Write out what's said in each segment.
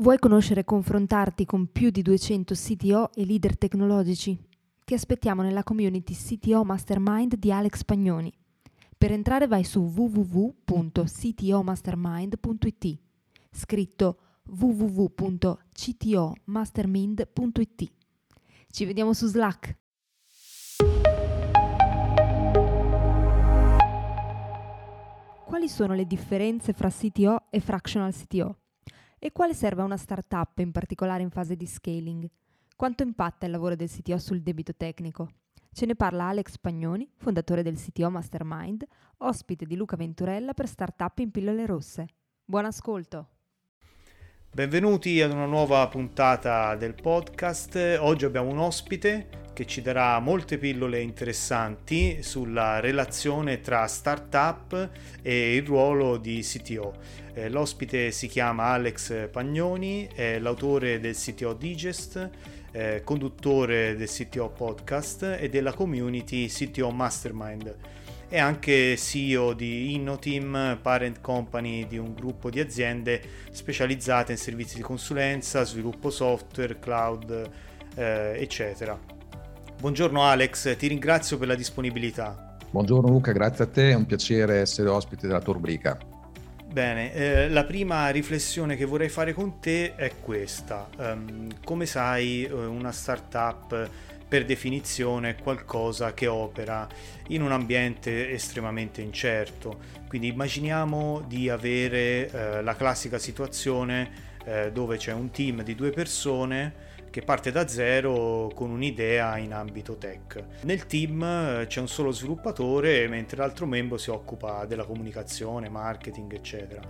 Vuoi conoscere e confrontarti con più di 200 CTO e leader tecnologici? Ti aspettiamo nella community CTO Mastermind di Alex Pagnoni. Per entrare vai su www.ctomastermind.it, scritto www.ctomastermind.it. Ci vediamo su Slack. Quali sono le differenze fra CTO e fractional CTO? E quale serve a una startup, in particolare in fase di scaling? Quanto impatta il lavoro del CTO sul debito tecnico? Ce ne parla Alex Pagnoni, fondatore del CTO Mastermind, ospite di Luca Venturella per Startup in pillole rosse. Buon ascolto! Benvenuti ad una nuova puntata del podcast. Oggi abbiamo un ospite che ci darà molte pillole interessanti sulla relazione tra startup e il ruolo di CTO. Eh, l'ospite si chiama Alex Pagnoni, è l'autore del CTO Digest, eh, conduttore del CTO podcast e della community CTO Mastermind. È anche CEO di Innoteam, parent company di un gruppo di aziende specializzate in servizi di consulenza, sviluppo software, cloud, eh, eccetera. Buongiorno Alex, ti ringrazio per la disponibilità. Buongiorno Luca, grazie a te, è un piacere essere ospite della tua rubrica. Bene, eh, la prima riflessione che vorrei fare con te è questa. Um, come sai, eh, una startup per definizione è qualcosa che opera in un ambiente estremamente incerto. Quindi immaginiamo di avere eh, la classica situazione eh, dove c'è un team di due persone che parte da zero con un'idea in ambito tech. Nel team eh, c'è un solo sviluppatore mentre l'altro membro si occupa della comunicazione, marketing, eccetera.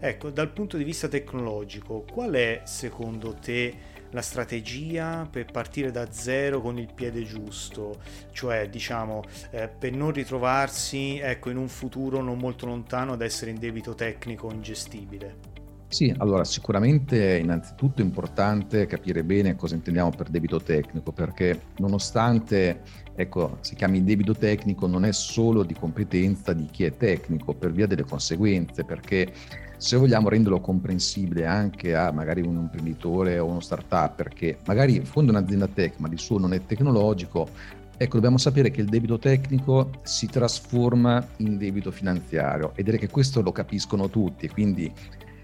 Ecco, dal punto di vista tecnologico, qual è secondo te la strategia per partire da zero con il piede giusto, cioè diciamo eh, per non ritrovarsi ecco, in un futuro non molto lontano ad essere in debito tecnico ingestibile? Sì, allora sicuramente innanzitutto è importante capire bene cosa intendiamo per debito tecnico, perché nonostante ecco, si chiami debito tecnico non è solo di competenza di chi è tecnico per via delle conseguenze, perché se vogliamo renderlo comprensibile anche a magari un imprenditore o uno startup, perché magari fonda un'azienda tech ma di suo non è tecnologico, ecco dobbiamo sapere che il debito tecnico si trasforma in debito finanziario e dire che questo lo capiscono tutti, quindi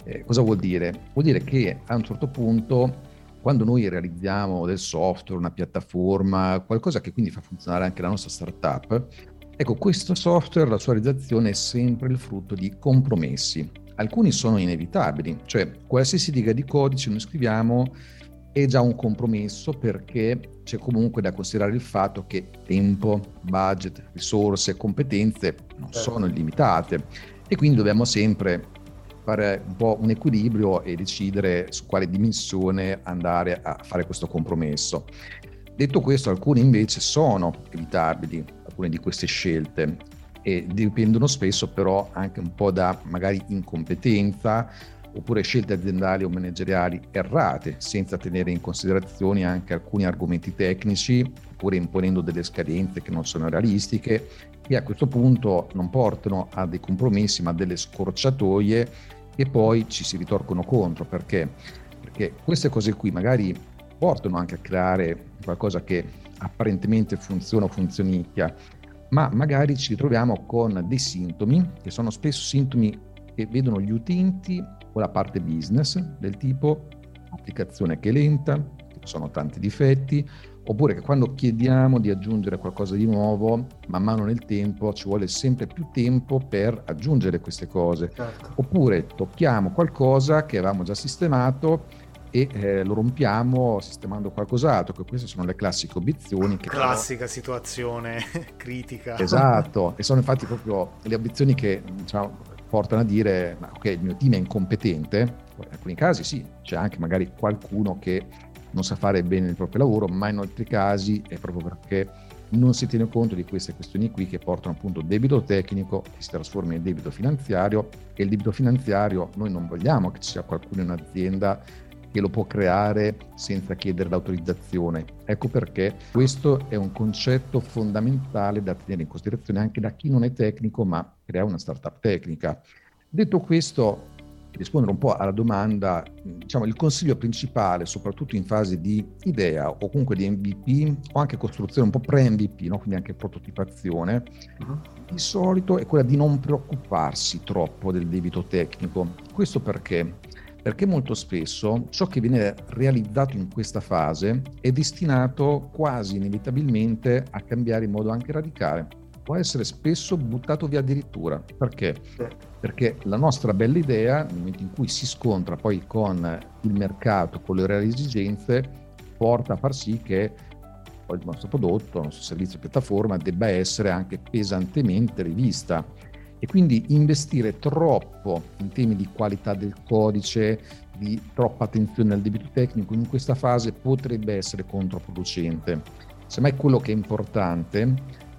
eh, cosa vuol dire? Vuol dire che a un certo punto, quando noi realizziamo del software, una piattaforma, qualcosa che quindi fa funzionare anche la nostra startup, ecco, questo software, la sua realizzazione è sempre il frutto di compromessi. Alcuni sono inevitabili, cioè qualsiasi riga di codice noi scriviamo è già un compromesso perché c'è comunque da considerare il fatto che tempo, budget, risorse, competenze non certo. sono illimitate e quindi dobbiamo sempre fare un po' un equilibrio e decidere su quale dimensione andare a fare questo compromesso. Detto questo, alcune invece sono evitabili, alcune di queste scelte, e dipendono spesso però anche un po' da magari incompetenza oppure scelte aziendali o manageriali errate, senza tenere in considerazione anche alcuni argomenti tecnici, oppure imponendo delle scadenze che non sono realistiche e a questo punto non portano a dei compromessi ma a delle scorciatoie e poi ci si ritorcono contro perché? Perché queste cose qui magari portano anche a creare qualcosa che apparentemente funziona o funzionicchia, ma magari ci ritroviamo con dei sintomi che sono spesso sintomi che vedono gli utenti o la parte business del tipo applicazione che è lenta, sono tanti difetti, oppure che quando chiediamo di aggiungere qualcosa di nuovo, man mano nel tempo ci vuole sempre più tempo per aggiungere queste cose, certo. oppure tocchiamo qualcosa che avevamo già sistemato e eh, lo rompiamo sistemando qualcos'altro, che queste sono le classiche obiezioni. Che Classica però... situazione critica. Esatto, e sono infatti proprio le obiezioni che diciamo, portano a dire, ma ok, il mio team è incompetente, in alcuni casi sì, c'è anche magari qualcuno che non sa fare bene il proprio lavoro, ma in altri casi è proprio perché non si tiene conto di queste questioni qui che portano appunto debito tecnico che si trasforma in debito finanziario e il debito finanziario noi non vogliamo che ci sia qualcuno in un'azienda che lo può creare senza chiedere l'autorizzazione. Ecco perché questo è un concetto fondamentale da tenere in considerazione anche da chi non è tecnico ma crea una startup tecnica. Detto questo, rispondere un po' alla domanda, diciamo il consiglio principale, soprattutto in fase di idea o comunque di MVP o anche costruzione un po' pre-MVP, no? quindi anche prototipazione, uh-huh. di solito è quella di non preoccuparsi troppo del debito tecnico. Questo perché? Perché molto spesso ciò che viene realizzato in questa fase è destinato quasi inevitabilmente a cambiare in modo anche radicale può essere spesso buttato via addirittura. Perché? Perché la nostra bella idea, nel momento in cui si scontra poi con il mercato, con le reali esigenze, porta a far sì che poi il nostro prodotto, il nostro servizio piattaforma debba essere anche pesantemente rivista. E quindi investire troppo in temi di qualità del codice, di troppa attenzione al debito tecnico in questa fase potrebbe essere controproducente. Semmai quello che è importante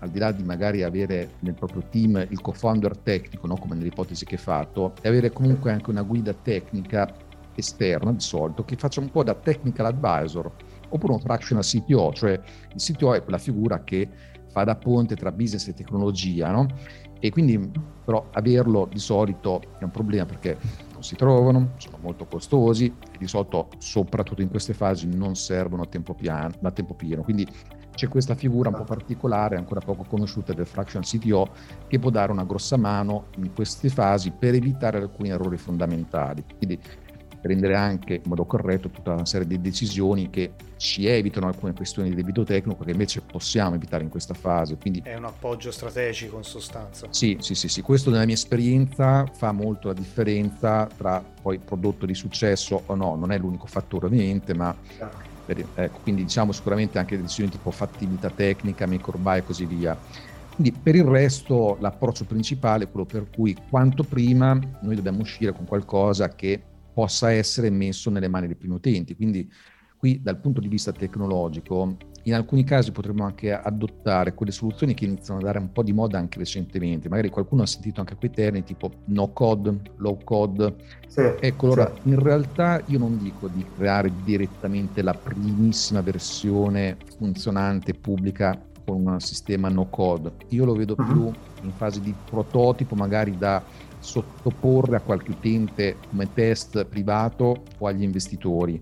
al di là di magari avere nel proprio team il co-founder tecnico, no? come nell'ipotesi che hai fatto, e avere comunque anche una guida tecnica esterna di solito che faccia un po' da technical advisor oppure un fractional CTO, cioè il CTO è quella figura che fa da ponte tra business e tecnologia, no? E quindi però averlo di solito è un problema perché non si trovano, sono molto costosi e di solito soprattutto in queste fasi non servono a tempo, piano, a tempo pieno. Quindi c'è questa figura un po' particolare, ancora poco conosciuta del Fraction CTO, che può dare una grossa mano in queste fasi per evitare alcuni errori fondamentali. Quindi prendere anche in modo corretto tutta una serie di decisioni che ci evitano alcune questioni di debito tecnico che invece possiamo evitare in questa fase. Quindi, è un appoggio strategico in sostanza. Sì, sì, sì, sì, questo nella mia esperienza fa molto la differenza tra poi prodotto di successo o no, non è l'unico fattore ovviamente, ma per, ecco, quindi diciamo sicuramente anche decisioni tipo fattibilità tecnica, buy e così via. Quindi per il resto l'approccio principale è quello per cui quanto prima noi dobbiamo uscire con qualcosa che possa essere messo nelle mani dei primi utenti. Quindi qui dal punto di vista tecnologico in alcuni casi potremmo anche adottare quelle soluzioni che iniziano a dare un po' di moda anche recentemente. Magari qualcuno ha sentito anche quei termini tipo no code, low code. Sì, ecco, allora sì. in realtà io non dico di creare direttamente la primissima versione funzionante pubblica con un sistema no code. Io lo vedo uh-huh. più in fase di prototipo, magari da sottoporre a qualche utente come test privato o agli investitori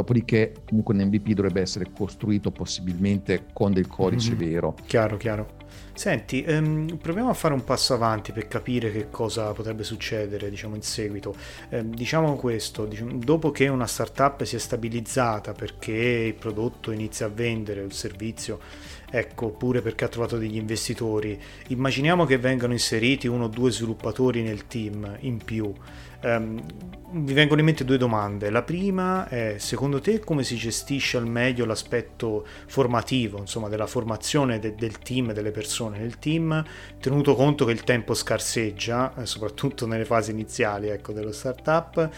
Dopodiché, comunque, un MVP dovrebbe essere costruito possibilmente con del codice mm-hmm. vero. Chiaro, chiaro. Senti, ehm, proviamo a fare un passo avanti per capire che cosa potrebbe succedere, diciamo, in seguito. Eh, diciamo questo, diciamo, dopo che una startup si è stabilizzata perché il prodotto inizia a vendere, il servizio, ecco, oppure perché ha trovato degli investitori, immaginiamo che vengano inseriti uno o due sviluppatori nel team in più. Um, mi vengono in mente due domande. La prima è, secondo te, come si gestisce al meglio l'aspetto formativo, insomma, della formazione de- del team, delle persone nel team, tenuto conto che il tempo scarseggia, eh, soprattutto nelle fasi iniziali ecco, dello startup?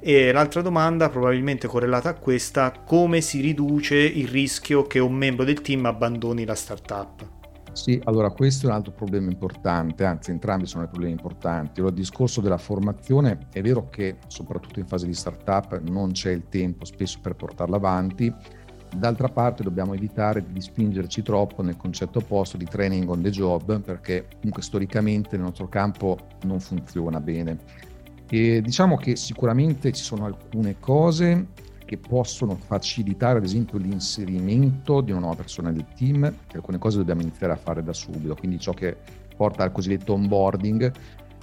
E l'altra domanda, probabilmente correlata a questa, come si riduce il rischio che un membro del team abbandoni la startup? Sì, allora questo è un altro problema importante, anzi entrambi sono problemi importanti. Allora, il discorso della formazione è vero che soprattutto in fase di startup non c'è il tempo spesso per portarla avanti, d'altra parte dobbiamo evitare di spingerci troppo nel concetto opposto di training on the job perché comunque storicamente nel nostro campo non funziona bene. E diciamo che sicuramente ci sono alcune cose che possono facilitare ad esempio l'inserimento di una nuova persona nel team, che alcune cose dobbiamo iniziare a fare da subito, quindi ciò che porta al cosiddetto onboarding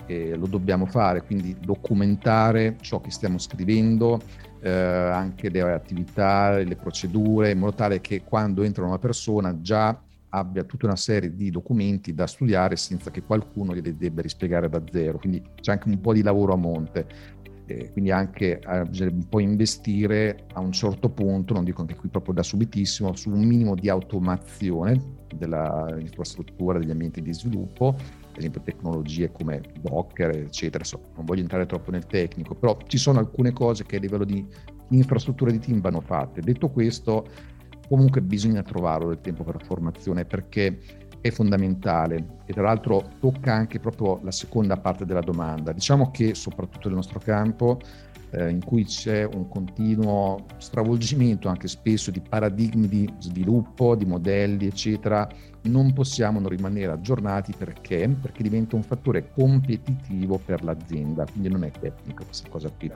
eh, lo dobbiamo fare, quindi documentare ciò che stiamo scrivendo, eh, anche le attività, le procedure, in modo tale che quando entra una persona già abbia tutta una serie di documenti da studiare senza che qualcuno glieli debba rispiegare da zero. Quindi c'è anche un po' di lavoro a monte quindi anche eh, bisognerebbe un po' investire a un certo punto, non dico anche qui proprio da subitissimo, su un minimo di automazione dell'infrastruttura, degli ambienti di sviluppo, esempio tecnologie come Docker, eccetera. So, non voglio entrare troppo nel tecnico, però ci sono alcune cose che a livello di infrastruttura di team vanno fatte. Detto questo, comunque bisogna trovarlo del tempo per la formazione perché è fondamentale e tra l'altro tocca anche proprio la seconda parte della domanda. Diciamo che soprattutto nel nostro campo eh, in cui c'è un continuo stravolgimento anche spesso di paradigmi di sviluppo, di modelli, eccetera, non possiamo non rimanere aggiornati perché? Perché diventa un fattore competitivo per l'azienda, quindi non è tecnica questa cosa qui.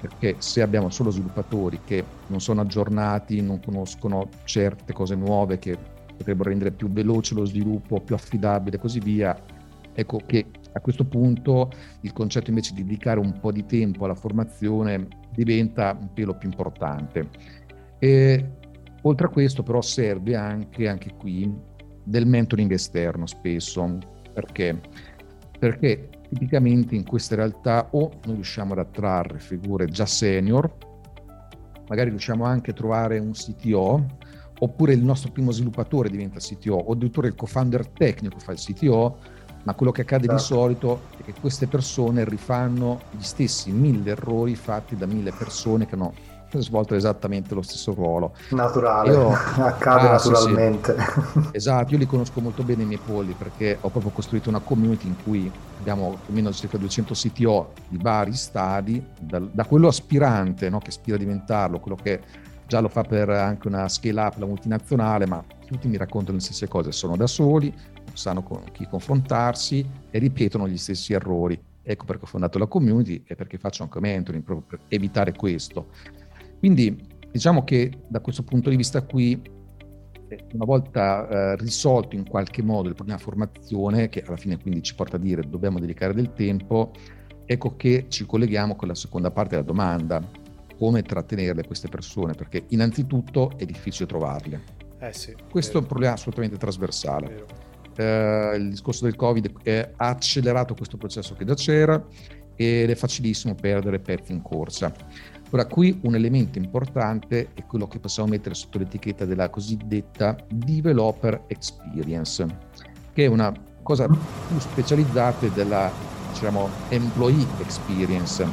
Perché se abbiamo solo sviluppatori che non sono aggiornati, non conoscono certe cose nuove che potrebbero rendere più veloce lo sviluppo, più affidabile e così via, ecco che a questo punto il concetto invece di dedicare un po' di tempo alla formazione diventa un pelo più importante. E, oltre a questo però serve anche, anche qui del mentoring esterno spesso. Perché? Perché tipicamente in queste realtà o noi riusciamo ad attrarre figure già senior, magari riusciamo anche a trovare un CTO, oppure il nostro primo sviluppatore diventa CTO, o addirittura il co-founder tecnico fa il CTO, ma quello che accade certo. di solito è che queste persone rifanno gli stessi mille errori fatti da mille persone che hanno svolto esattamente lo stesso ruolo. Naturale, io, accade ah, naturalmente. Sì, sì. Esatto, io li conosco molto bene i miei polli perché ho proprio costruito una community in cui abbiamo più o meno circa 200 CTO di vari stadi, da, da quello aspirante no, che aspira a diventarlo, quello che già lo fa per anche una scale up, la multinazionale, ma tutti mi raccontano le stesse cose, sono da soli, sanno con chi confrontarsi e ripetono gli stessi errori. Ecco perché ho fondato la community e perché faccio anche mentoring proprio per evitare questo. Quindi diciamo che da questo punto di vista qui, eh, una volta eh, risolto in qualche modo il problema formazione, che alla fine quindi ci porta a dire dobbiamo dedicare del tempo, ecco che ci colleghiamo con la seconda parte della domanda, come trattenerle queste persone, perché innanzitutto è difficile trovarle. Eh sì, Questo vero. è un problema assolutamente trasversale. Eh, il discorso del Covid ha accelerato questo processo che già c'era ed è facilissimo perdere pezzi in corsa. Ora, qui un elemento importante è quello che possiamo mettere sotto l'etichetta della cosiddetta developer experience, che è una cosa più specializzata della diciamo, employee experience.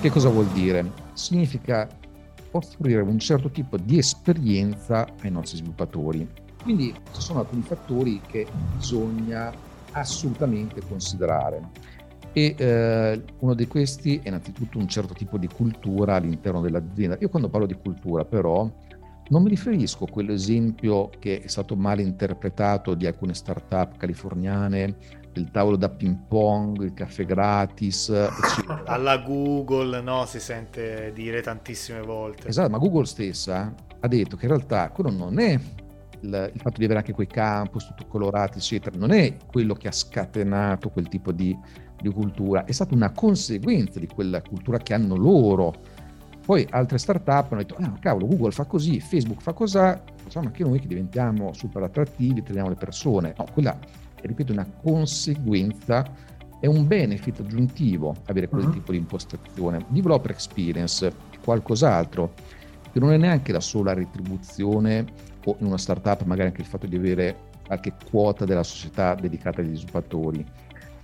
Che cosa vuol dire? significa offrire un certo tipo di esperienza ai nostri sviluppatori. Quindi ci sono alcuni fattori che bisogna assolutamente considerare. E eh, uno di questi è innanzitutto un certo tipo di cultura all'interno dell'azienda. Io quando parlo di cultura però non mi riferisco a quell'esempio che è stato mal interpretato di alcune start-up californiane il tavolo da ping pong, il caffè gratis. Eccetera. Alla Google, no, si sente dire tantissime volte. Esatto, ma Google stessa ha detto che in realtà quello non è il, il fatto di avere anche quei campus tutto colorati, eccetera, non è quello che ha scatenato quel tipo di, di cultura, è stata una conseguenza di quella cultura che hanno loro. Poi altre start-up hanno detto, ah cavolo, Google fa così, Facebook fa così, facciamo anche noi che diventiamo super attrattivi, teniamo le persone. No, quella ripeto, una conseguenza, è un benefit aggiuntivo avere quel uh-huh. tipo di impostazione. Developer experience è qualcos'altro, che non è neanche la sola retribuzione o in una startup magari anche il fatto di avere qualche quota della società dedicata agli sviluppatori,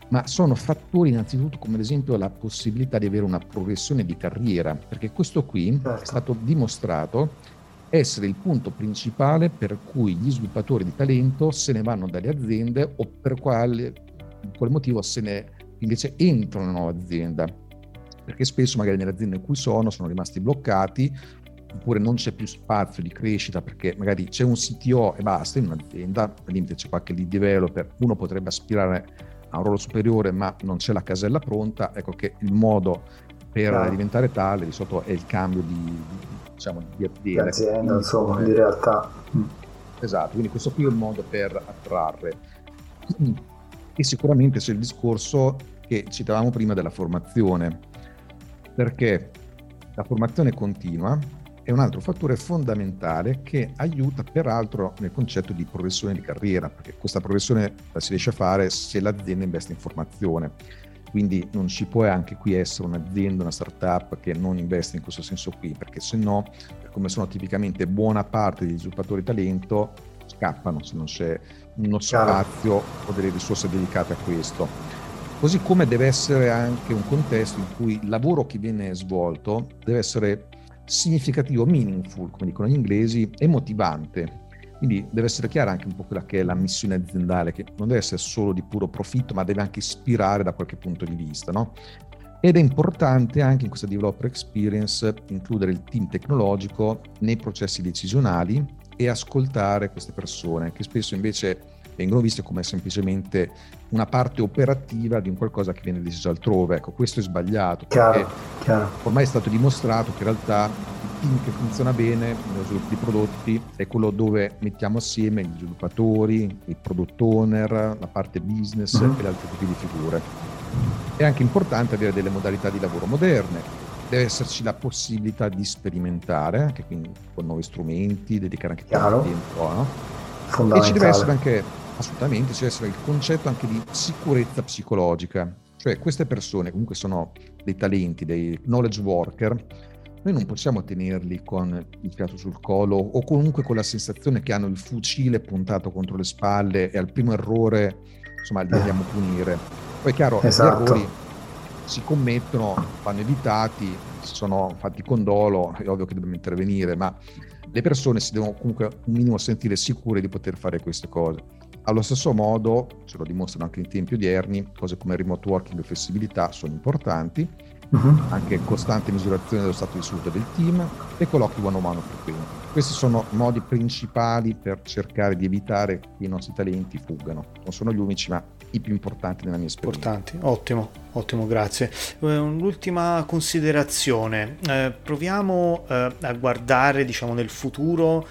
ma sono fattori innanzitutto come ad esempio la possibilità di avere una progressione di carriera, perché questo qui certo. è stato dimostrato essere il punto principale per cui gli sviluppatori di talento se ne vanno dalle aziende o per quale, quale motivo se ne invece entrano in una nuova azienda. Perché spesso magari nelle aziende in cui sono sono rimasti bloccati oppure non c'è più spazio di crescita perché magari c'è un CTO e basta in un'azienda, al limite c'è qualche lead developer, uno potrebbe aspirare a un ruolo superiore ma non c'è la casella pronta, ecco che il modo per Chiaro. diventare tale di solito è il cambio di, diciamo, di azienda. L'azienda, insomma, di realtà. Mm. Esatto, quindi questo qui è il modo per attrarre. E sicuramente c'è il discorso che citavamo prima della formazione, perché la formazione continua è un altro fattore fondamentale che aiuta peraltro nel concetto di progressione di carriera, perché questa progressione la si riesce a fare se l'azienda investe in formazione quindi non ci può anche qui essere un'azienda, una startup che non investe in questo senso qui, perché se no, come sono tipicamente buona parte degli sviluppatori talento, scappano se non c'è uno spazio o delle risorse dedicate a questo. Così come deve essere anche un contesto in cui il lavoro che viene svolto deve essere significativo, meaningful, come dicono gli inglesi, e motivante. Quindi deve essere chiara anche un po' quella che è la missione aziendale, che non deve essere solo di puro profitto, ma deve anche ispirare da qualche punto di vista. No? Ed è importante anche in questa developer experience includere il team tecnologico nei processi decisionali e ascoltare queste persone che spesso invece vengono viste come semplicemente una parte operativa di un qualcosa che viene deciso altrove. Ecco, questo è sbagliato chiaro, chiaro. ormai è stato dimostrato che in realtà il team che funziona bene nello sviluppo di prodotti è quello dove mettiamo assieme gli sviluppatori, il product owner, la parte business mm-hmm. e le altre tipi di figure. È anche importante avere delle modalità di lavoro moderne, deve esserci la possibilità di sperimentare, anche quindi con nuovi strumenti, dedicare anche tanto tempo. No? E ci deve essere anche, assolutamente, ci deve essere il concetto anche di sicurezza psicologica. Cioè queste persone comunque sono dei talenti, dei knowledge worker, noi non possiamo tenerli con il fiato sul collo o comunque con la sensazione che hanno il fucile puntato contro le spalle e al primo errore insomma li dobbiamo punire poi è chiaro, esatto. gli errori si commettono, vanno evitati, si sono fatti con dolo, è ovvio che dobbiamo intervenire, ma le persone si devono comunque un minimo sentire sicure di poter fare queste cose. Allo stesso modo, ce lo dimostrano anche in tempi odierni, cose come remote working e flessibilità sono importanti, uh-huh. anche costante misurazione dello stato di salute del team e colloqui one on one frequenti. Questi sono modi principali per cercare di evitare che i nostri talenti fuggano. Non sono gli unici, ma i più importanti nella mia esperienza. Importanti, ottimo, ottimo, grazie. Eh, un'ultima considerazione. Eh, proviamo eh, a guardare, diciamo, nel futuro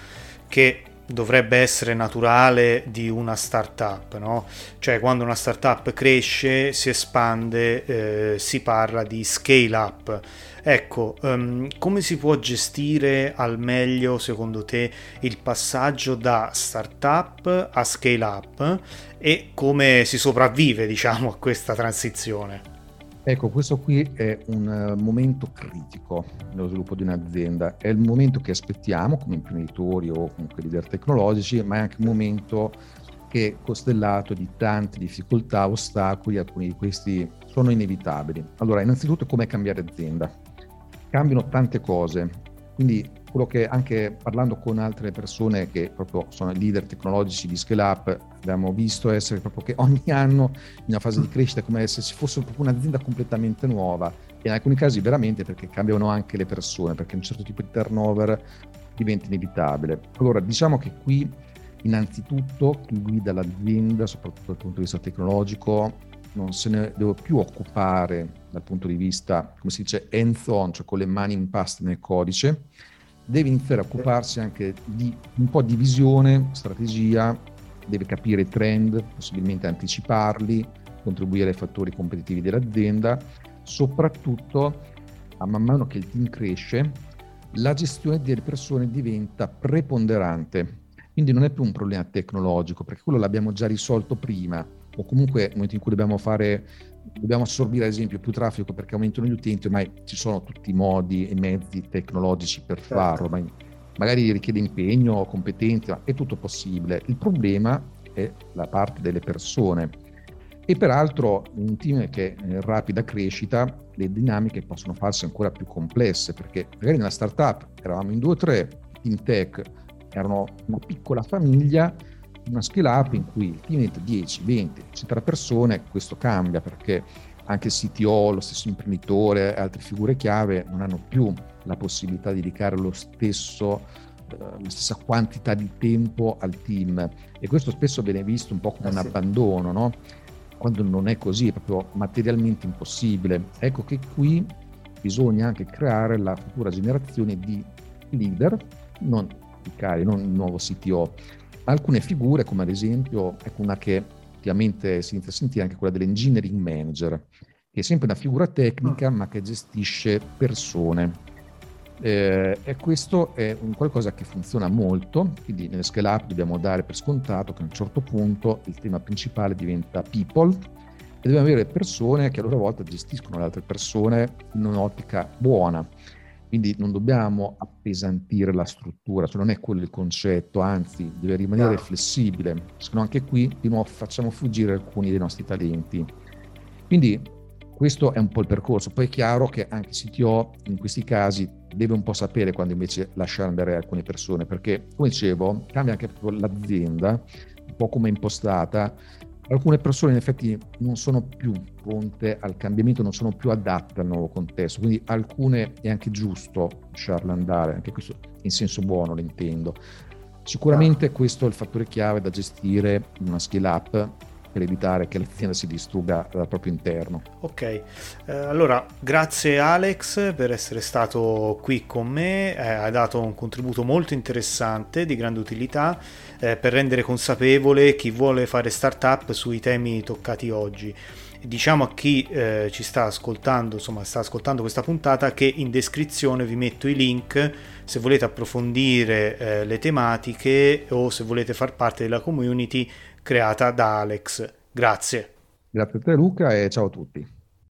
che dovrebbe essere naturale di una startup, no? Cioè quando una startup cresce, si espande, eh, si parla di scale up. Ecco, um, come si può gestire al meglio secondo te il passaggio da startup a scale up e come si sopravvive, diciamo, a questa transizione? Ecco, questo qui è un uh, momento critico nello sviluppo di un'azienda, è il momento che aspettiamo come imprenditori o comunque leader tecnologici, ma è anche un momento che è costellato di tante difficoltà, ostacoli, alcuni di questi sono inevitabili. Allora, innanzitutto come cambiare azienda? Cambiano tante cose, quindi quello che anche parlando con altre persone che proprio sono leader tecnologici di Scale Up abbiamo visto essere proprio che ogni anno in una fase di crescita è come se ci fosse proprio un'azienda completamente nuova e in alcuni casi veramente perché cambiano anche le persone, perché un certo tipo di turnover diventa inevitabile. Allora diciamo che qui innanzitutto chi guida l'azienda, soprattutto dal punto di vista tecnologico, non se ne deve più occupare dal punto di vista, come si dice, hands-on, cioè con le mani in pasta nel codice, deve iniziare a occuparsi anche di un po' di visione, strategia, deve capire i trend, possibilmente anticiparli, contribuire ai fattori competitivi dell'azienda, soprattutto a man mano che il team cresce, la gestione delle persone diventa preponderante. Quindi non è più un problema tecnologico, perché quello l'abbiamo già risolto prima, o comunque nel momento in cui dobbiamo fare dobbiamo assorbire ad esempio più traffico perché aumentano gli utenti, ormai ci sono tutti i modi e mezzi tecnologici per certo. farlo, ma magari richiede impegno, competenza, è tutto possibile. Il problema è la parte delle persone. E peraltro in un team che è in rapida crescita le dinamiche possono farsi ancora più complesse perché magari nella startup eravamo in due o tre, in tech erano una piccola famiglia una skill up in cui il team diventa 10, 20, eccetera persone, questo cambia perché anche il CTO, lo stesso imprenditore altre figure chiave non hanno più la possibilità di dedicare lo stesso, eh, la stessa quantità di tempo al team e questo spesso viene visto un po' come eh un sì. abbandono, no? quando non è così, è proprio materialmente impossibile. Ecco che qui bisogna anche creare la futura generazione di leader, non i cari, non il nuovo CTO, alcune figure, come ad esempio, ecco una che ultimamente si inizia a sentire, anche quella dell'engineering manager, che è sempre una figura tecnica ma che gestisce persone. Eh, e questo è un qualcosa che funziona molto, quindi nelle scale up dobbiamo dare per scontato che a un certo punto il tema principale diventa people e dobbiamo avere persone che a loro volta gestiscono le altre persone in un'ottica buona quindi non dobbiamo appesantire la struttura, cioè non è quello il concetto, anzi deve rimanere flessibile, se no anche qui di nuovo facciamo fuggire alcuni dei nostri talenti. Quindi questo è un po' il percorso, poi è chiaro che anche il CTO in questi casi deve un po' sapere quando invece lasciare andare alcune persone, perché come dicevo cambia anche l'azienda, un po' come è impostata, alcune persone in effetti non sono più pronte al cambiamento, non sono più adatte al nuovo contesto, quindi alcune è anche giusto lasciarle andare, anche questo in senso buono lo intendo. Sicuramente questo è il fattore chiave da gestire in una skill up per evitare che l'azienda si distrugga dal proprio interno. Ok, eh, allora grazie Alex per essere stato qui con me, eh, hai dato un contributo molto interessante di grande utilità eh, per rendere consapevole chi vuole fare startup sui temi toccati oggi. Diciamo a chi eh, ci sta ascoltando, insomma sta ascoltando questa puntata, che in descrizione vi metto i link se volete approfondire eh, le tematiche o se volete far parte della community creata da Alex. Grazie. Grazie a te Luca e ciao a tutti.